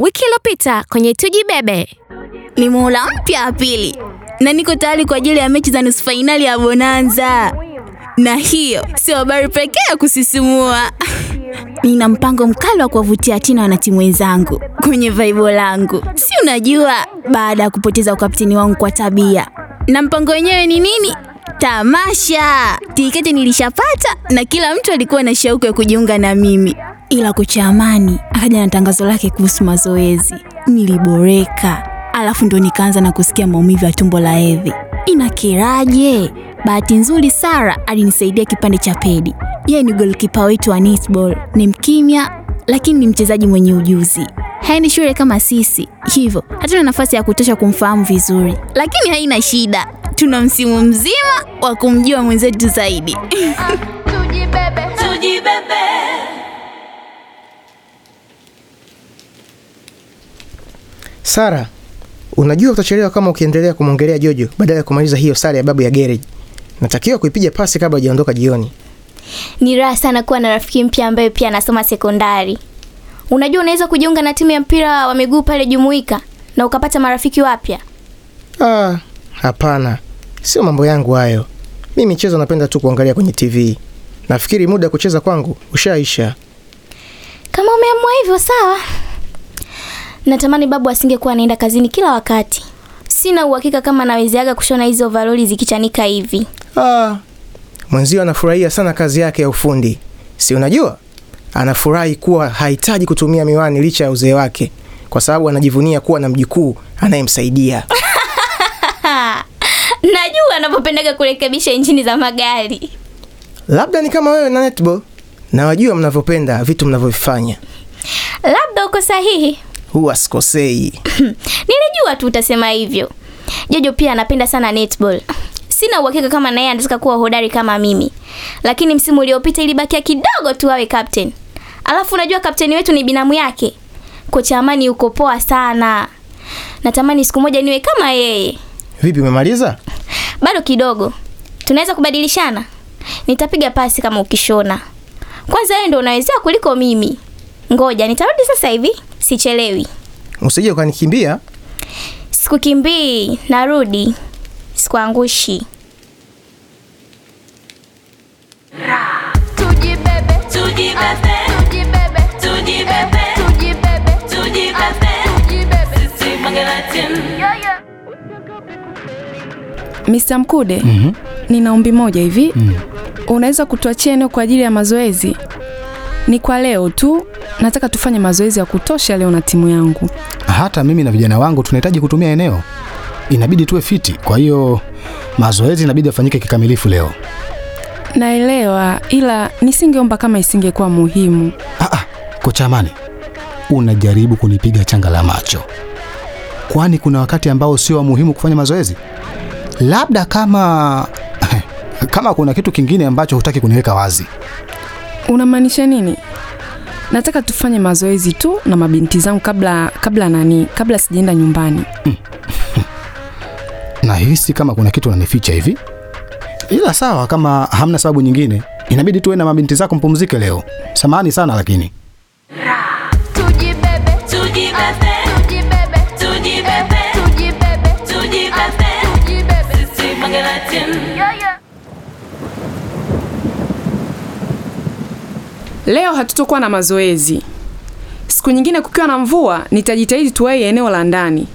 Wiki iliyopita kwenye Tujibebe. Ni muhula mpya wa pili na niko tayari kwa ajili ya mechi za nusu fainali ya Bonanza, na hiyo sio habari pekee ya kusisimua. Nina mpango mkali wa kuwavutia Tina wanatimu wenzangu kwenye vaibo langu, si unajua, baada ya kupoteza ukapteni wangu kwa tabia. Na mpango wenyewe ni nini? Tamasha. Tiketi nilishapata na kila mtu alikuwa na shauku ya kujiunga na mimi, ila kocha Amani akaja na tangazo lake kuhusu mazoezi. Niliboreka, alafu ndo nikaanza na kusikia maumivu ya tumbo la hedhi. Inakeraje? Bahati nzuri Sara alinisaidia kipande cha pedi. Yeye ni golkipa wetu wa netball, ni mkimya lakini ni mchezaji mwenye ujuzi. Haendi shule kama sisi, hivyo hatuna nafasi ya kutosha kumfahamu vizuri, lakini haina shida, tuna msimu mzima wa kumjua mwenzetu zaidi. Tujibebe, tujibebe. Sara, unajua utachelewa kama ukiendelea kumwongelea Jojo badala ya kumaliza hiyo sare ya babu ya gereji. Natakiwa kuipiga pasi kabla hujaondoka jioni. Ni raha sana kuwa na rafiki mpya ambaye pia anasoma sekondari. Unajua unaweza kujiunga na timu ya mpira wa miguu pale Jumuika na ukapata marafiki wapya. Ah, hapana, sio mambo yangu hayo. Mi michezo napenda tu kuangalia kwenye TV. Nafikiri muda wa kucheza kwangu ushaisha. Kama umeamua hivyo sawa. Natamani babu asingekuwa anaenda kazini kila wakati. Sina uhakika kama nawezeaga kushona hizo ovaroli zikichanika hivi. Ah, mwenzio anafurahia sana kazi yake ya ufundi, si unajua? Anafurahi kuwa hahitaji kutumia miwani licha ya uzee wake, kwa sababu anajivunia kuwa na mjukuu anayemsaidia. Najua anapopendaga kurekebisha injini za magari. Labda ni kama wewe na netball, nawajua mnavyopenda vitu mnavyovifanya. Labda uko sahihi. Huwa sikosei. Nilijua tu utasema hivyo. Jojo pia anapenda sana netball. Sina uhakika kama naye anataka kuwa hodari kama mimi, lakini msimu uliopita ilibakia kidogo tu awe captain. Alafu unajua kapteni wetu ni binamu yake. Kocha Amani yuko poa sana. Natamani siku moja niwe kama yeye. Vipi, umemaliza? Bado kidogo. Tunaweza kubadilishana. Nitapiga pasi kama ukishona. Kwanza wewe ndio unawezea kuliko mimi. Ngoja nitarudi sasa hivi, sichelewi. Usije ukanikimbia. Sikukimbii, narudi. Sikuangushi. Tujibebe, tujibebe, tujibebe, tujibebe, tujibebe, tujibebe, tujibebe. Sisi Mangalatin. Mr. Mkude, nina ombi moja hivi. Unaweza kutuachia eneo kwa ajili ya mazoezi? Ni kwa leo tu, nataka tufanye mazoezi ya kutosha leo na timu yangu. Hata mimi na vijana wangu tunahitaji kutumia eneo, inabidi tuwe fiti. Kwa hiyo mazoezi inabidi yafanyike kikamilifu leo. Naelewa, ila nisingeomba kama isingekuwa muhimu. Ah, ah, kocha Amani, unajaribu kunipiga changa la macho. Kwani kuna wakati ambao sio wa muhimu kufanya mazoezi? Labda kama kama kuna kitu kingine ambacho hutaki kuniweka wazi. Unamaanisha nini? Nataka tufanye mazoezi tu na mabinti zangu kabla kabla nani, kabla sijaenda nyumbani. Nahisi kama kuna kitu unanificha hivi, ila sawa, kama hamna sababu nyingine, inabidi tuwe na mabinti zako mpumzike leo. Samahani sana lakini. Tujibebe, tujibebe, tujibebe, tujibebe, tujibebe, tujibebe, tujibebe. Sisi Mangalatin. Leo hatutokuwa na mazoezi. Siku nyingine kukiwa na mvua, nitajitahidi tuwahi eneo la ndani.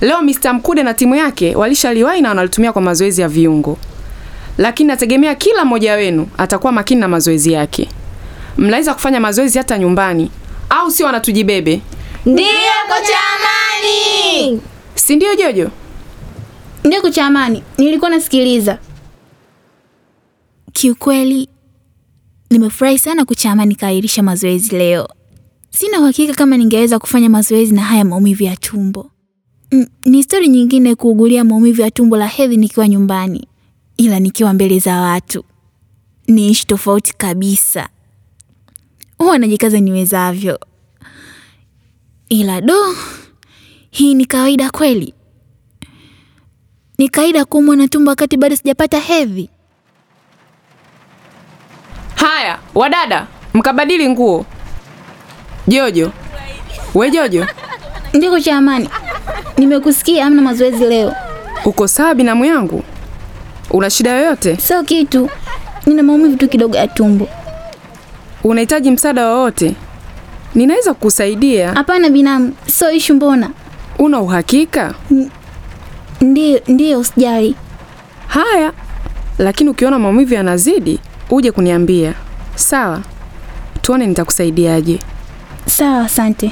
Leo Mr. Mkude na timu yake walishaliwahi na wanalitumia kwa mazoezi ya viungo, lakini nategemea kila mmoja wenu atakuwa makini na mazoezi yake. Mnaweza kufanya mazoezi hata nyumbani, au sio? Wanatujibebe, Ndiyo kocha Amani. si ndio Jojo? Ndiyo kocha Amani, nilikuwa nasikiliza. Kiukweli nimefurahi sana kuchama nikaahirisha mazoezi leo. Sina uhakika kama ningeweza kufanya mazoezi na haya maumivu ya tumbo. Mm, ni stori nyingine kuugulia maumivu ya tumbo la hedhi nikiwa nyumbani, ila nikiwa mbele za watu ni ishi tofauti kabisa. Huwa najikaza niwezavyo, ila do, hii ni kawaida kweli? Ni kawaida kuumwa na tumbo wakati bado sijapata hedhi? Haya, wadada, mkabadili nguo. Jojo, we Jojo, Ndiko cha amani, nimekusikia hamna mazoezi leo. Uko sawa binamu yangu? Una shida yoyote? Sio kitu, nina maumivu tu kidogo ya tumbo. Unahitaji msaada wowote? Ninaweza kukusaidia. Hapana binamu, sio ishu. Mbona? Una uhakika? Ndiyo, ndiyo, usijali. Haya, lakini ukiona maumivu yanazidi uje kuniambia, sawa? Tuone nitakusaidiaje. Sawa, asante.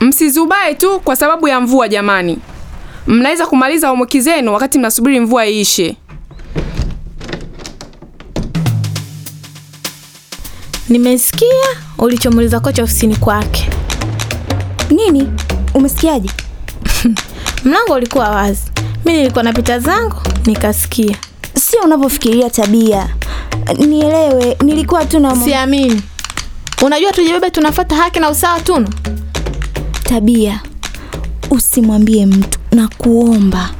Msizubae tu kwa sababu ya mvua jamani. Mnaweza kumaliza homework zenu wakati mnasubiri mvua iishe. Nimesikia ulichomuuliza kocha ofisini kwake. Nini? Umesikiaje? Mlango ulikuwa wazi, mi nilikuwa napita zangu nikasikia. Sio unavyofikiria tabia. Nielewe, nilikuwa tu na Siamini. Unajua tujibebe, tunafata haki na usawa tunu. tabia. Usimwambie mtu. Na kuomba.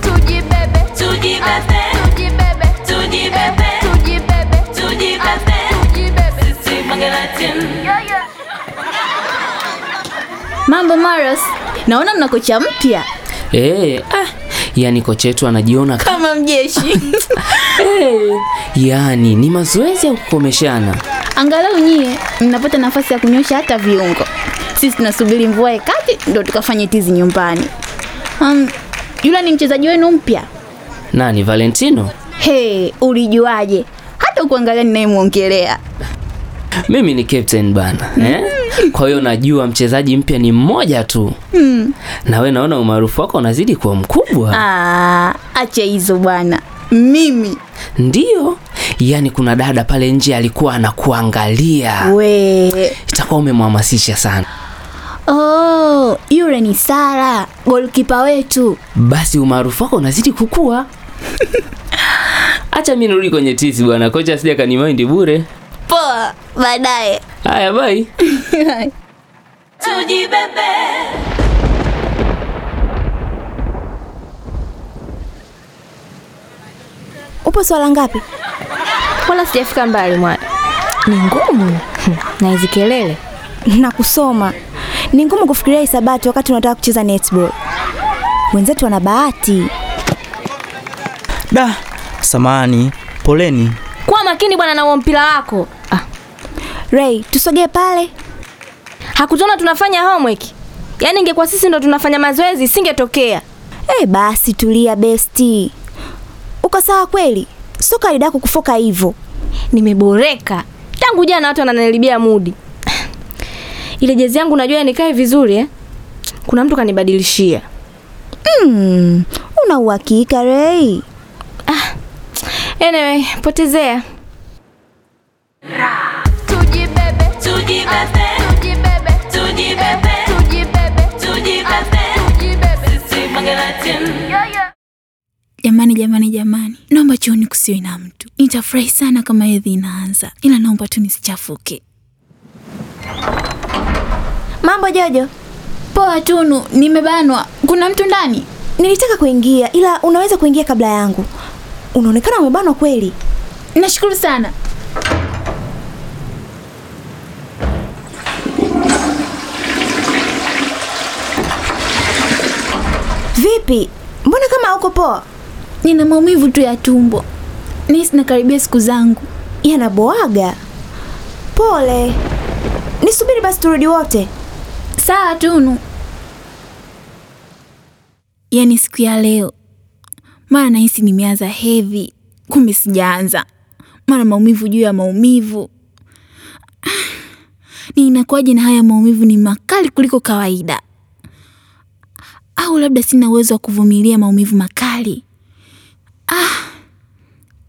Tujibebe, tujibebe, tujibebe, tujibebe, tujibebe, tujibebe, sisi Mambo Maros, naona mna kocha mpya. Eh, ah, yani kocha wetu anajiona kama mjeshi. eh, yani ni mazoezi ya kukomeshana. Angalau nyie mnapata nafasi ya kunyosha hata viungo. Sisi tunasubiri mvua ikati ndo tukafanye tizi nyumbani. Um, yule ni mchezaji wenu mpya? Nani Valentino? Hey, ulijuaje? Hata ukuangalia ninayemwongelea. Mimi ni captain bana eh? Kwa hiyo najua mchezaji mpya ni mmoja tu na we naona umaarufu wako unazidi kuwa mkubwa. Ah, acha hizo bwana. Mimi Ndiyo, yani kuna dada pale nje alikuwa anakuangalia, we. itakuwa umemhamasisha sana. Oh, yule ni Sara, golkipa wetu. Basi umaarufu wako unazidi kukua. Acha mi nirudi kwenye tisi bwana, kocha asija kanimaindi bure. Poa, baadaye. Haya, bye. Tujibebe, Upo swala ngapi? Wala sijafika mbali mwana. Ni ngumu na hizi kelele. Na kusoma. Ni ngumu kufikiria hisabati wakati unataka kucheza netball. Wenzetu wana bahati. Da, samani, poleni. Kuwa makini bwana na huo mpira wako. Ah, Ray, tusogee pale. hakutona tunafanya homework. Yaani ingekuwa sisi ndo tunafanya mazoezi singetokea. Eh, basi tulia besti. Uko sawa kweli? Sio kawaida yako kufoka hivyo. Nimeboreka. Tangu jana watu wananilibia mudi. Ile jezi yangu najua nikae vizuri eh. Kuna mtu kanibadilishia. Mm, una uhakika Ray? Anyway, potezea. Jamani, jamani, jamani, naomba chooni kusiwe na mtu. Nitafurahi sana kama hedhi inaanza, ila naomba tu nisichafuke. Mambo Jojo. Poa Tunu, nimebanwa. Kuna mtu ndani? Nilitaka kuingia ila unaweza kuingia kabla yangu. Unaonekana umebanwa kweli. Nashukuru sana. Vipi? Mbona kama uko poa? Nina maumivu tu ya tumbo, nahisi nakaribia siku zangu. Yanaboaga. Pole. Nisubiri basi turudi wote. Sawa Tunu. Yaani siku ya leo, mara nahisi nimeanza hevi, kumbe sijaanza. Mara maumivu juu ya maumivu. Ni inakuwaje na haya maumivu ni makali kuliko kawaida? Au labda sina uwezo wa kuvumilia maumivu makali? Ah,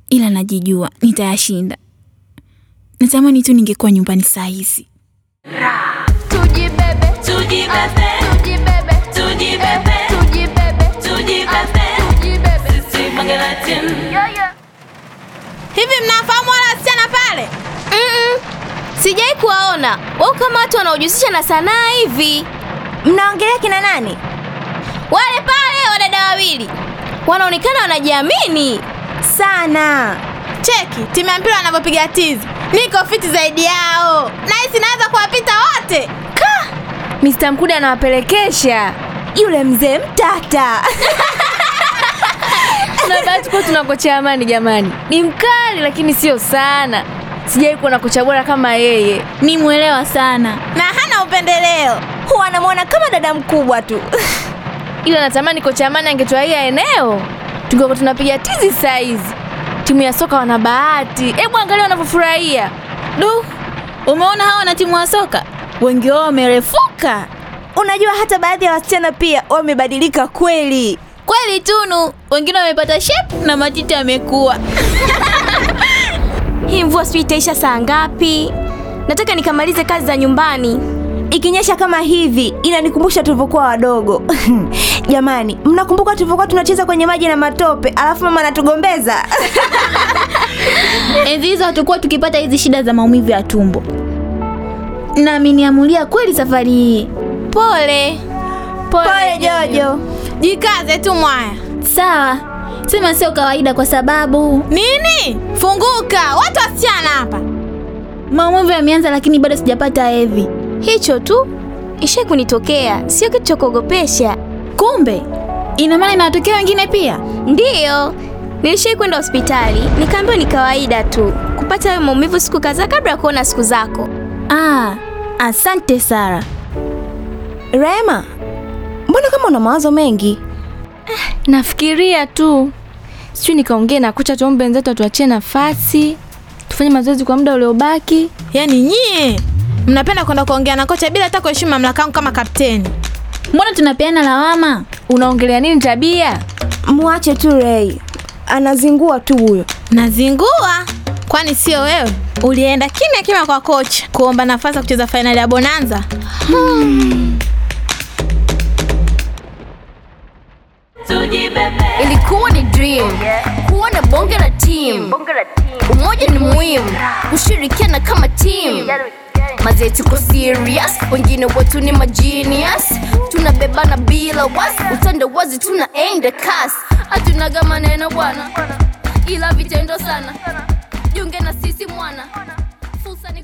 ila najijua nitayashinda. Natamani tu ningekuwa nyumbani saa hizi. Tujibebe, tujibebe, tujibebe, tujibebe, tujibebe, tujibebe, sisi Mangalatin. Hivi mnafahamu wala wasichana pale? Mm-mm. Sijai kuwaona. Wao kama watu wanaojihusisha na sanaa hivi. Mnaongelea kina nani? Wale pale wadada wawili. Wanaonekana wanajiamini. Sana. Cheki timu ya mpira wanavyopiga tizi. Niko fiti zaidi yao. Nahisi wote. Mr. Mkude anawapelekesha. Yule mzee mtata. Tuna bahati kuwa tuna kocha Amani jamani. Ni mkali lakini sio sana. Sijai kuwa na kocha bora kama yeye. Ni mwelewa sana na hana upendeleo. Huwa anamwona kama dada mkubwa tu. Ila natamani kocha Amani angetwaia eneo. Tungekuwa tunapiga tizi saa hizi. Timu ya soka wana bahati. Hebu angalia wanavyofurahia. Du, umeona hawa na timu wa soka wengi wao wamerefuka Unajua hata baadhi ya wasichana pia wamebadilika kweli. kweli. Tunu, wengine wamepata shape na matiti yamekuwa. Hii mvua sijui itaisha saa ngapi? Nataka nikamalize kazi za nyumbani. Ikinyesha kama hivi inanikumbusha tulivyokuwa wadogo. Jamani, mnakumbuka tulivyokuwa tunacheza kwenye maji na matope, alafu mama anatugombeza? Enzi hizo hatukuwa tukipata hizi shida za maumivu ya tumbo. Na ameniamulia kweli safari hii. Pole. Pole Jojo. Jikaze tu mwaya. Sawa, sema sio kawaida kwa sababu nini? Funguka, watu wasichana hapa. Maumivu yameanza, lakini bado sijapata hedhi. Hicho tu ishai kunitokea, sio kitu cha kuogopesha. Kumbe ina maana inawatokea wengine pia. Ndiyo, nilishai kwenda hospitali nikaambiwa ni kawaida tu kupata hayo maumivu siku kadhaa kabla ya kuona siku zako. Ah, asante Sara. Rema, mbona kama una mawazo mengi? Nafikiria tu. Sijui nikaongee na kocha tuombe wenzetu atuachie nafasi. Tufanye mazoezi kwa muda uliobaki. Yaani nyie mnapenda kwenda kuongea na kocha bila hata kuheshimu mamlaka yangu kama kapteni. Mbona tunapeana lawama? Unaongelea nini tabia? Mwache tu Ray. Anazingua tu huyo. Nazingua? Kwani sio wewe ulienda kimya kimya kwa kocha kuomba nafasi ya kucheza fainali ya Bonanza? hmm. Ilikuwa ni dream kuwa na bonge la team. Umoja ni muhimu, kushirikiana kama team. Mazee tuko serious, wengine wetu ni magenius. Tunabebana bila wasi, tuna tunaenda kasi. Hatunaga maneno bwana, ila vitendo sana. Jiunge na sisi mwana, fursa ni